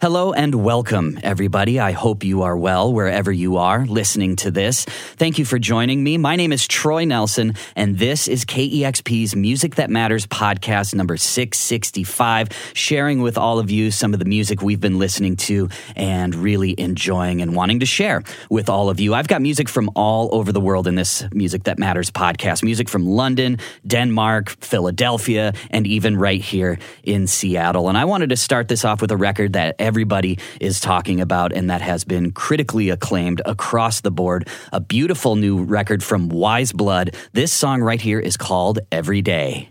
Hello and welcome, everybody. I hope you are well wherever you are listening to this. Thank you for joining me. My name is Troy Nelson, and this is KEXP's Music That Matters podcast number 665, sharing with all of you some of the music we've been listening to and really enjoying and wanting to share with all of you. I've got music from all over the world in this Music That Matters podcast music from London, Denmark, Philadelphia, and even right here in Seattle. And I wanted to start this off with a record that everybody is talking about and that has been critically acclaimed across the board. A beautiful new record from Weyes Blood. This song right here is called Every Day.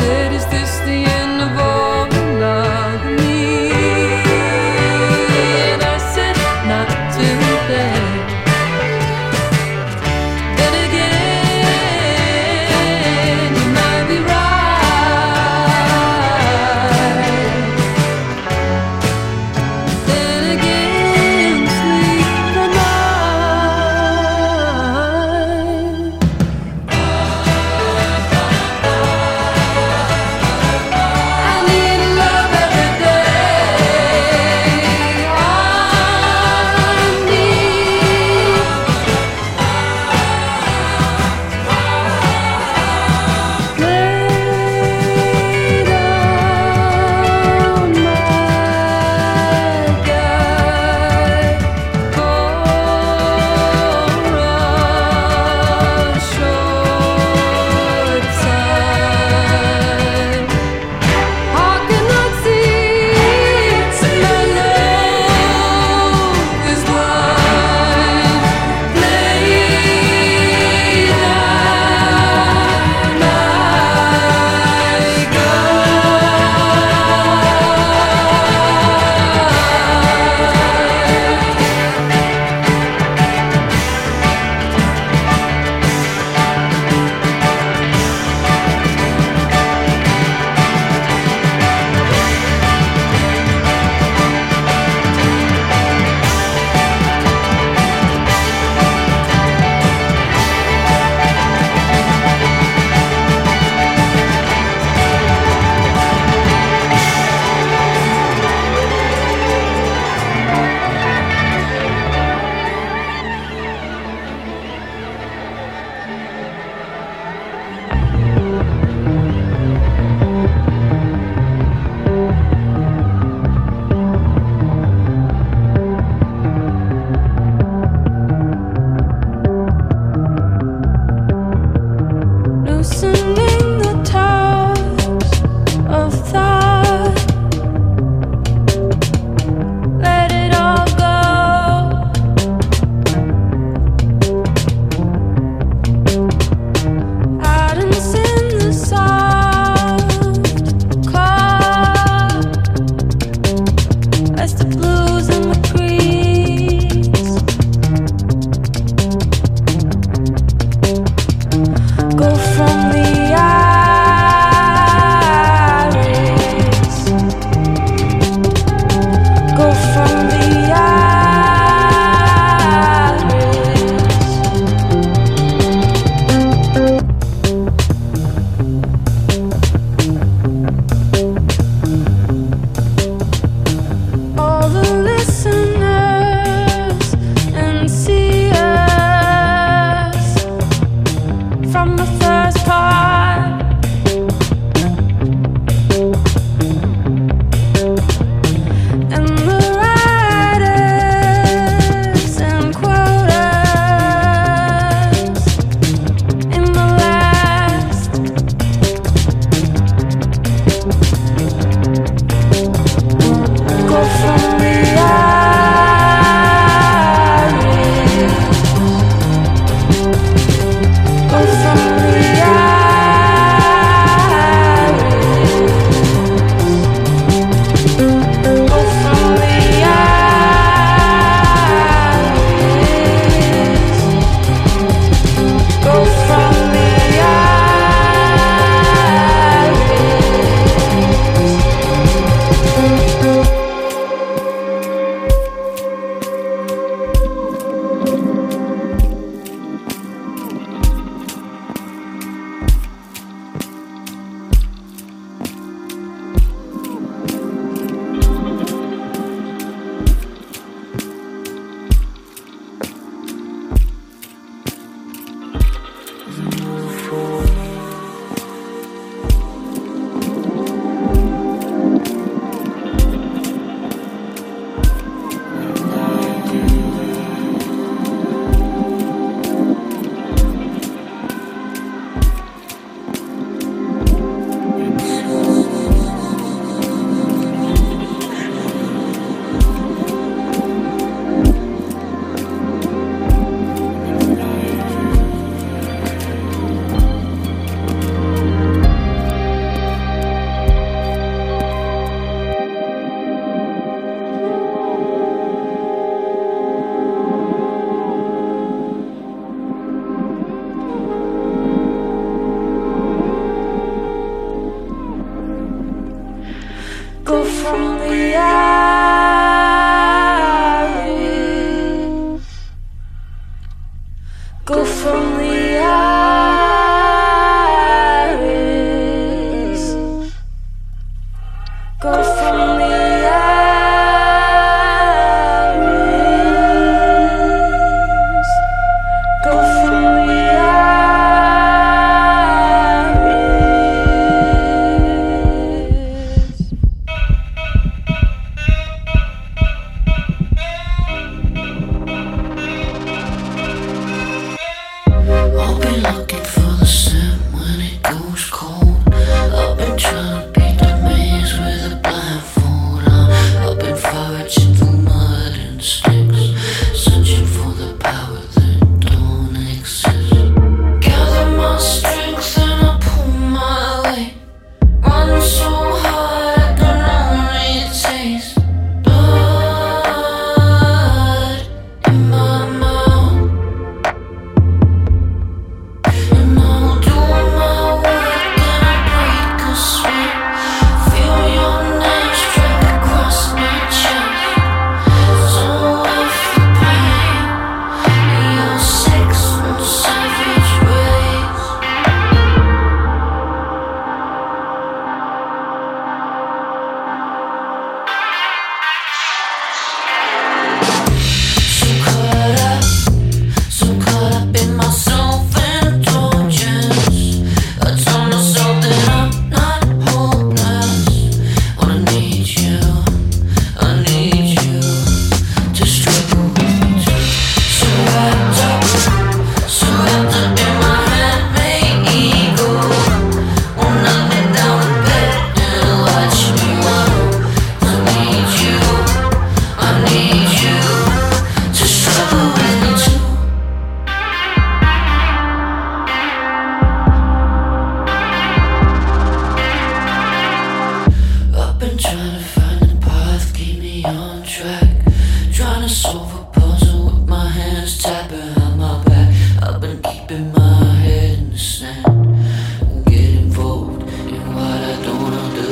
said, Is this the end?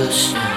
Don't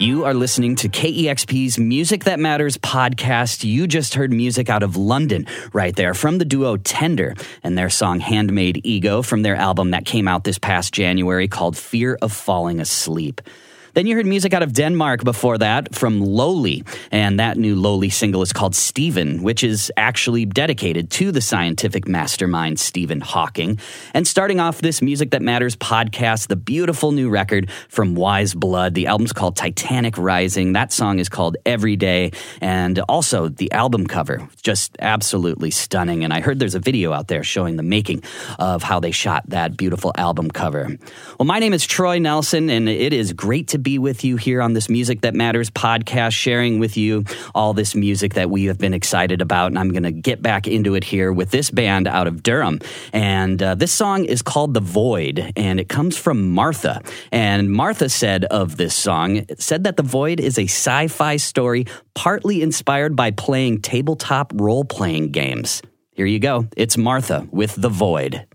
are listening to KEXP's Music That Matters podcast. You just heard music out of London right there from the duo Tender and their song Handmade Ego from their album that came out this past January called Fear of Falling Asleep. Then you heard music out of Denmark before that from Lowly, and that new Lowly single is called Stephen, which is actually dedicated to the scientific mastermind Stephen Hawking. And starting off this Music That Matters podcast, the beautiful new record from Weyes Blood. The album's called Titanic Rising. That song is called Every Day, and also the album cover, just absolutely stunning. And I heard there's a video out there showing the making of how they shot that beautiful album cover. Well, my name is Troy Nelson, and it is great to be with you here on this Music That Matters podcast, sharing with you all this music that we have been excited about. And I'm going to get back into it here with this band out of Durham. And uh, this song is called The Void, and it comes from Martha. And Martha said of this song, said that The Void is a sci fi story partly inspired by playing tabletop role playing games. Here you go. It's Martha with The Void.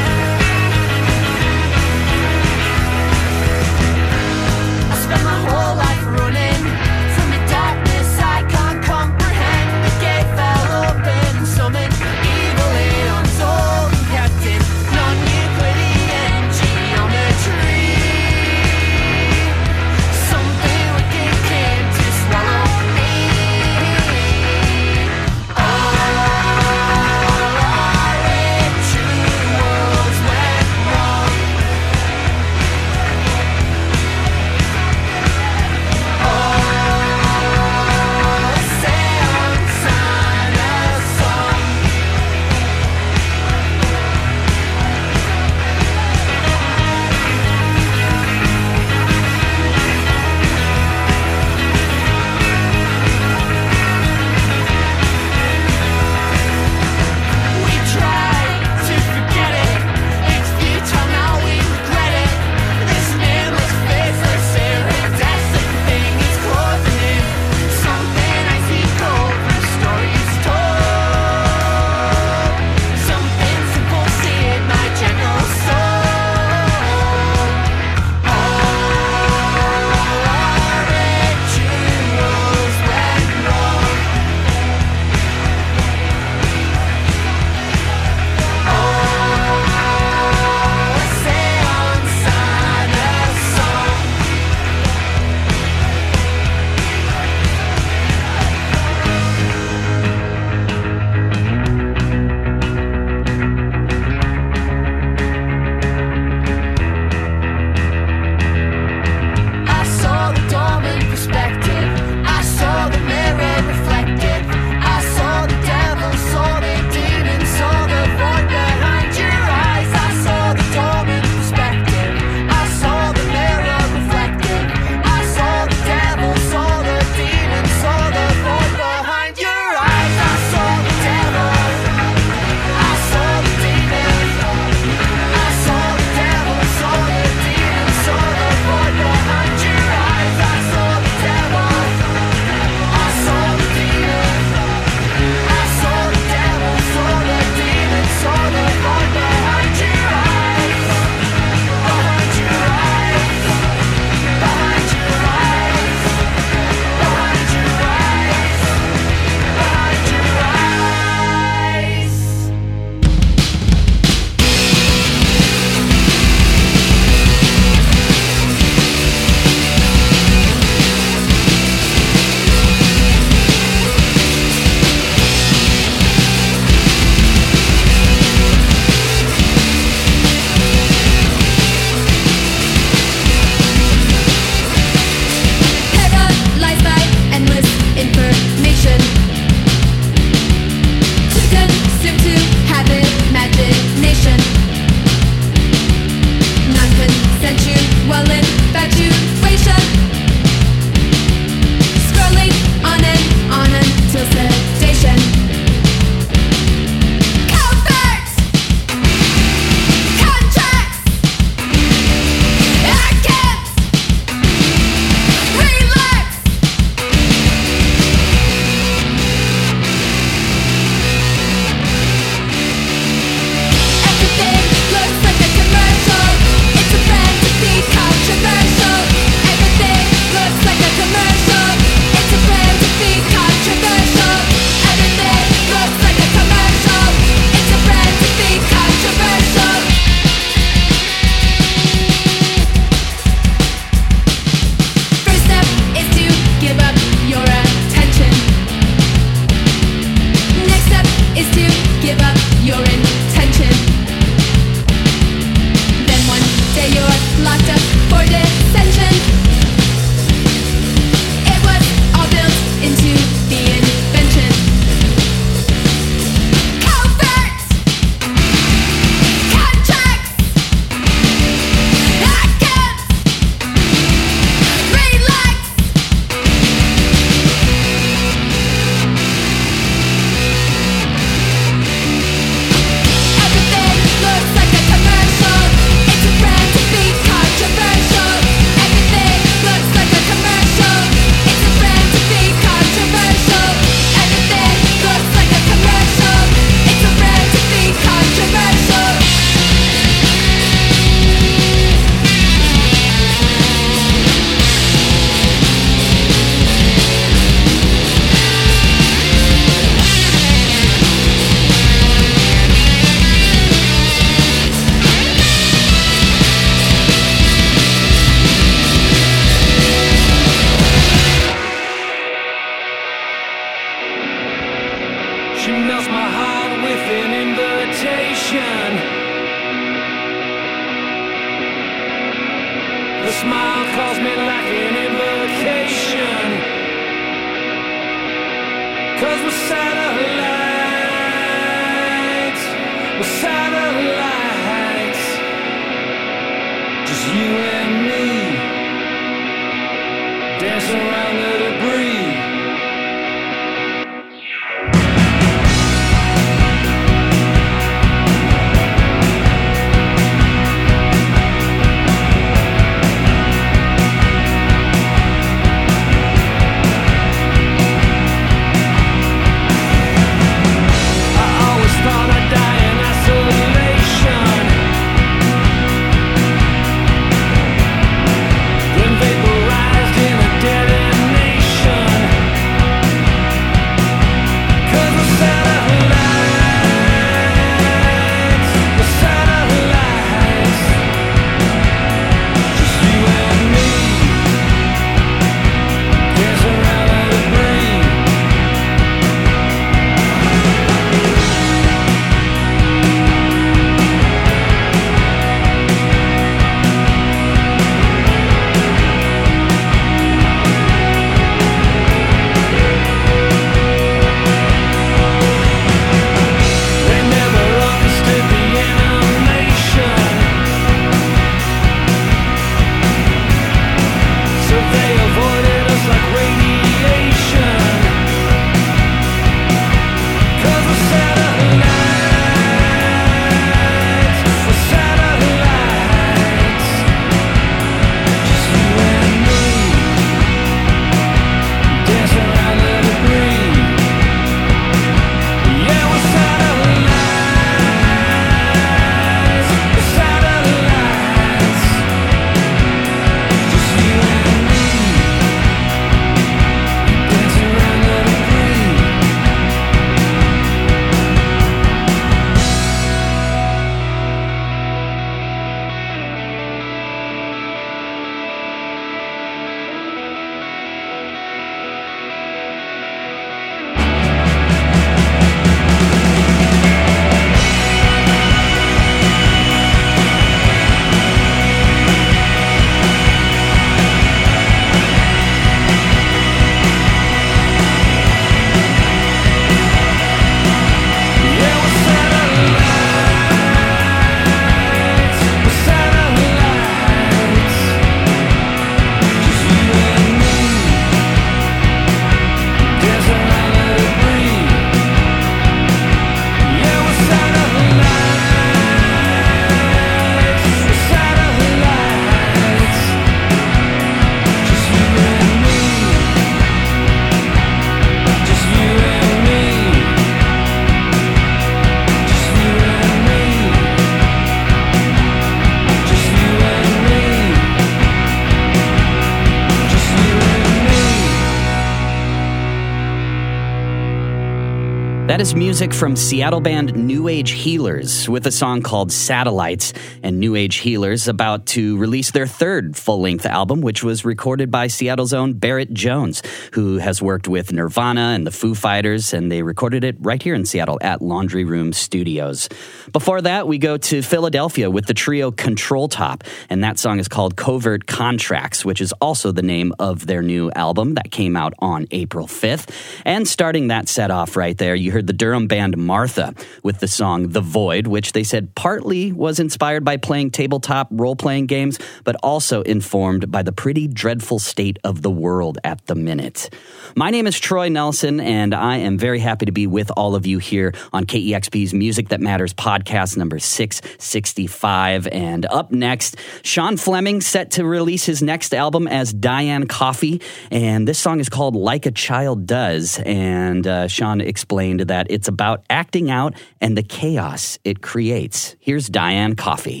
Is music from Seattle band New Age Healers with a song called Satellites. And New Age Healers about to release their third full length album, which was recorded by Seattle's own Barrett Jones, who has worked with Nirvana and the Foo Fighters, and they recorded it right here in Seattle at Laundry Room Studios. Before that, we go to Philadelphia with the trio Control Top, and that song is called Covert Contracts, which is also the name of their new album that came out on April 5th. And starting that set off right there, you heard the Durham band Martha with the song The Void, which they said partly was inspired by playing tabletop role playing games, but also informed by the pretty dreadful state of the world at the minute. My name is Troy Nelson, and I am very happy to be with all of you here on KEXP's Music That Matters podcast number 665. And up next, Shaun Fleming set to release his next album as Diane Coffee. And this song is called Like a Child Does. And uh, Shaun explained that it's about acting out and the chaos it creates. Here's Diane Coffee.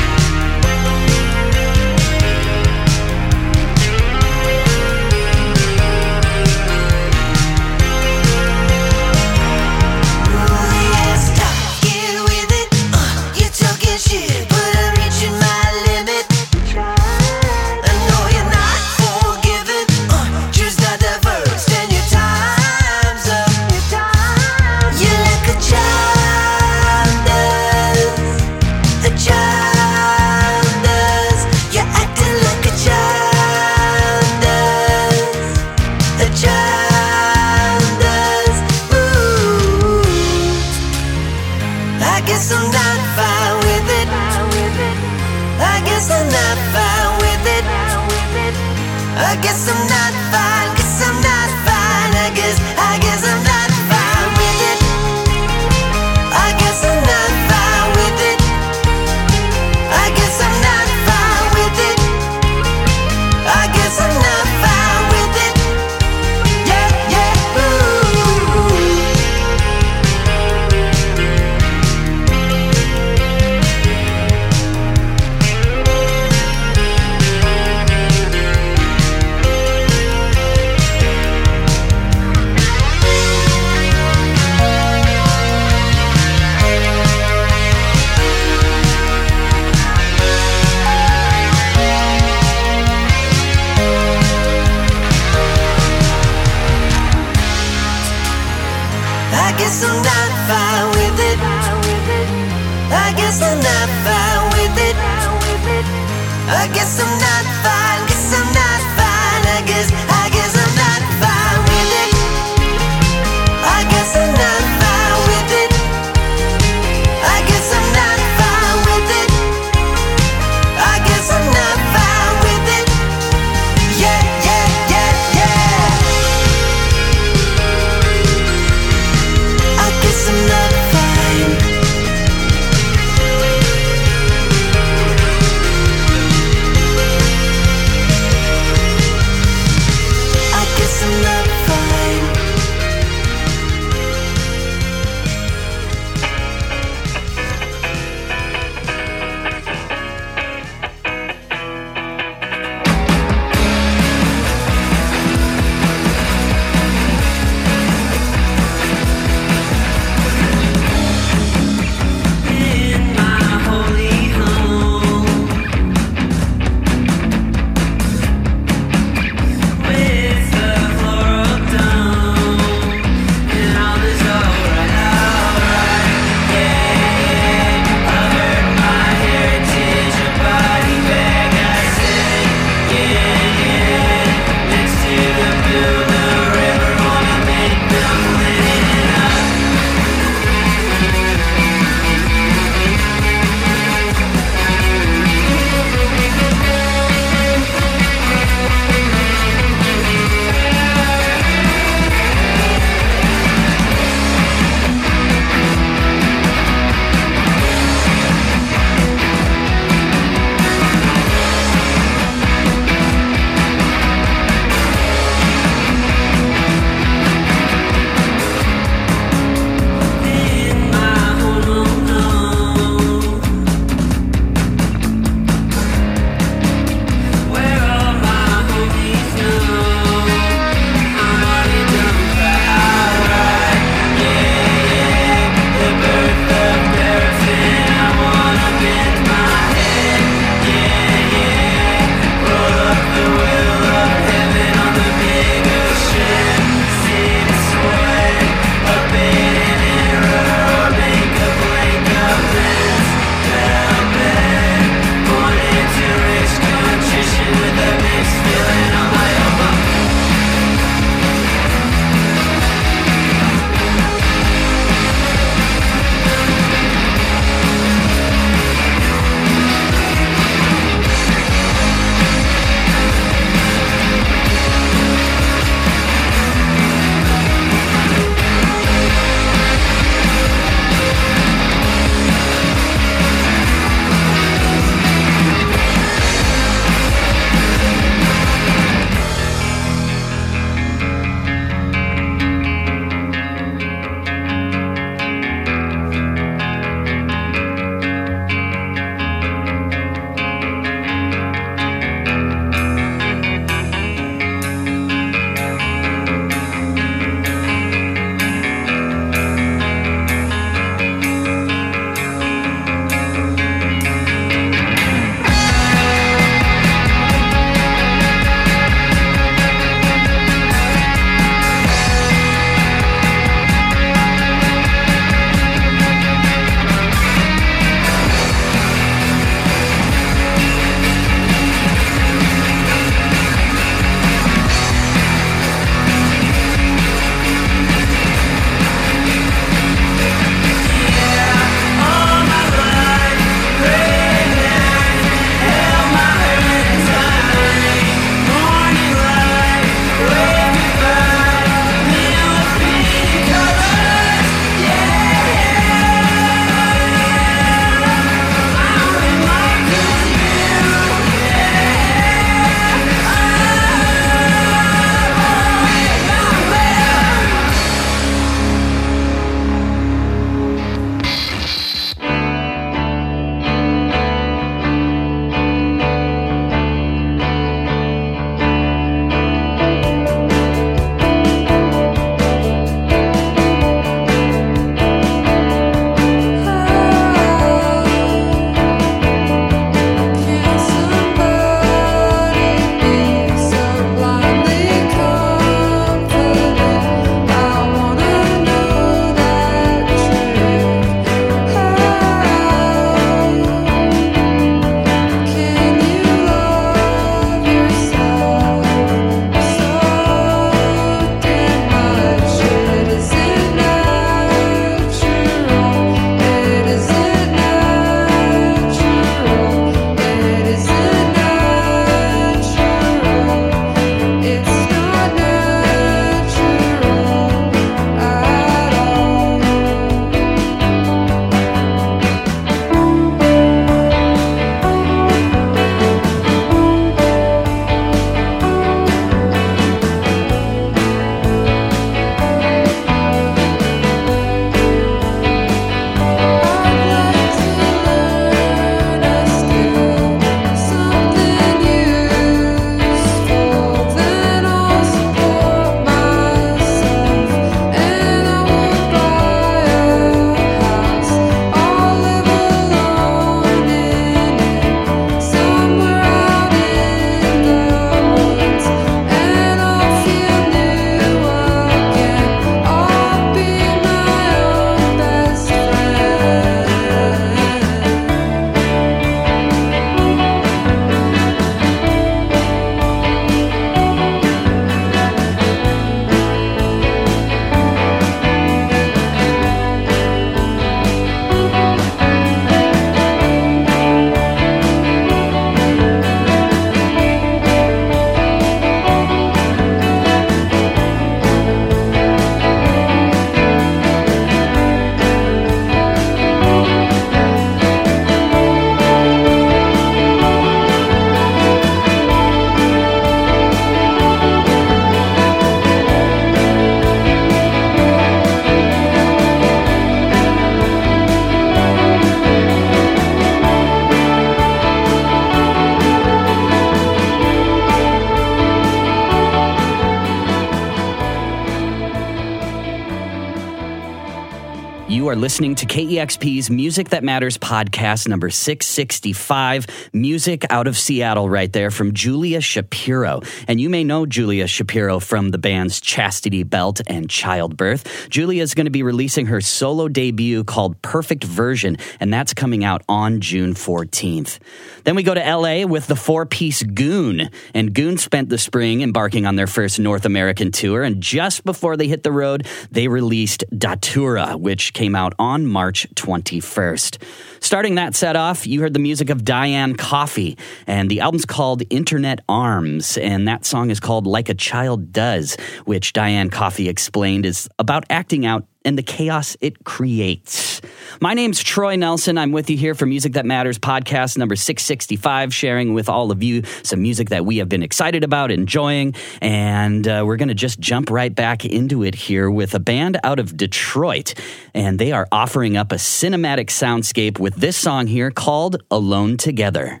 Listening to KEXP's Music That Matters podcast number 665, Music Out of Seattle, right there from Julia Shapiro. And you may know Julia Shapiro from the bands Chastity Belt and Childbirth. Julia is going to be releasing her solo debut called Perfect Version, and that's coming out on June 14th. Then we go to LA with the four piece Goon. And Goon spent the spring embarking on their first North American tour, and just before they hit the road, they released Datura, which came out on March 21st. Starting that set off, you heard the music of Diane Coffee, and the album's called Internet Arms, and that song is called Like a Child Does, which Diane Coffee explained is about acting out and the chaos it creates. My name's Troy Nelson. I'm with you here for Music That Matters podcast number 665, sharing with all of you some music that we have been excited about, enjoying. And uh, we're going to just jump right back into it here with a band out of Detroit. And they are offering up a cinematic soundscape with this song here called Alone Together.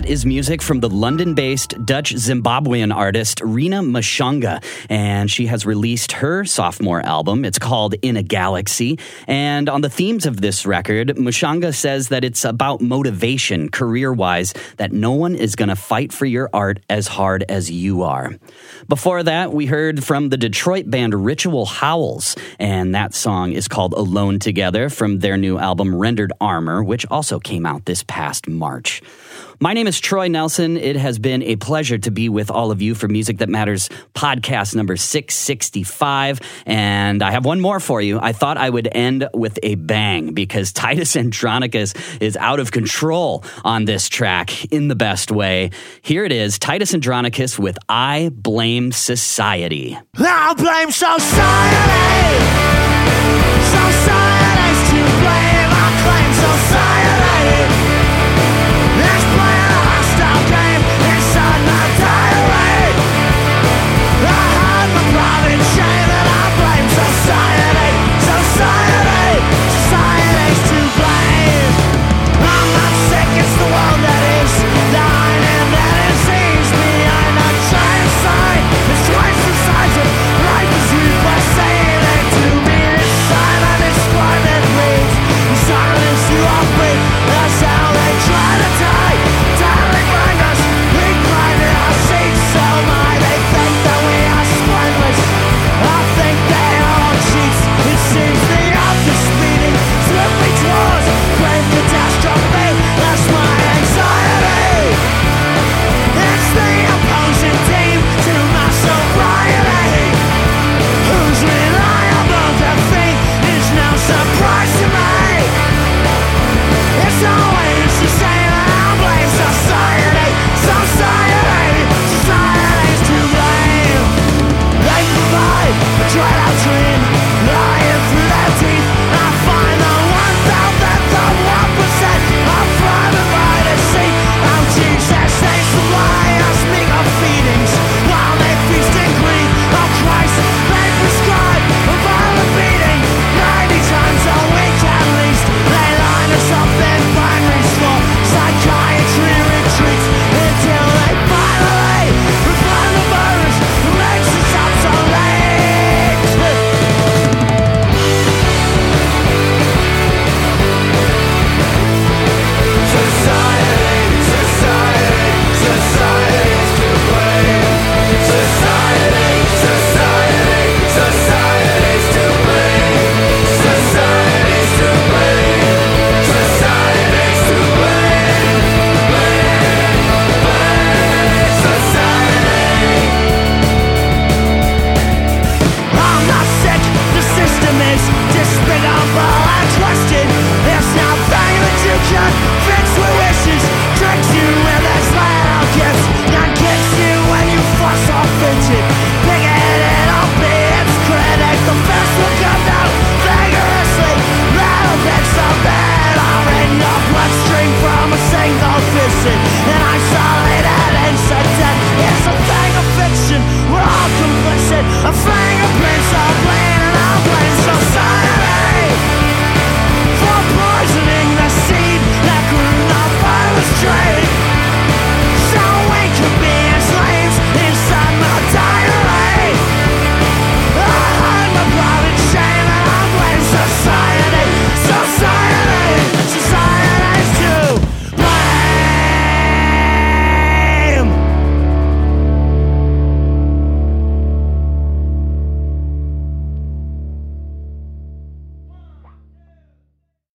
That is music from the London based Dutch Zimbabwean artist Rina Mushonga. And she has released her sophomore album. It's called In a Galaxy. And on the themes of this record, Mashonga says that it's about motivation career wise, that no one is going to fight for your art as hard as you are. Before that, we heard from the Detroit band Ritual Howls. And that song is called Alone Together from their new album Rendered Armor, which also came out this past March. My name is Troy Nelson. It has been a pleasure to be with all of you for Music That Matters podcast number 665. And I have one more for you. I thought I would end with a bang because Titus Andronicus is out of control on this track in the best way. Here it is Titus Andronicus with I Blame Society. I blame society. Society's to blame. I blame society.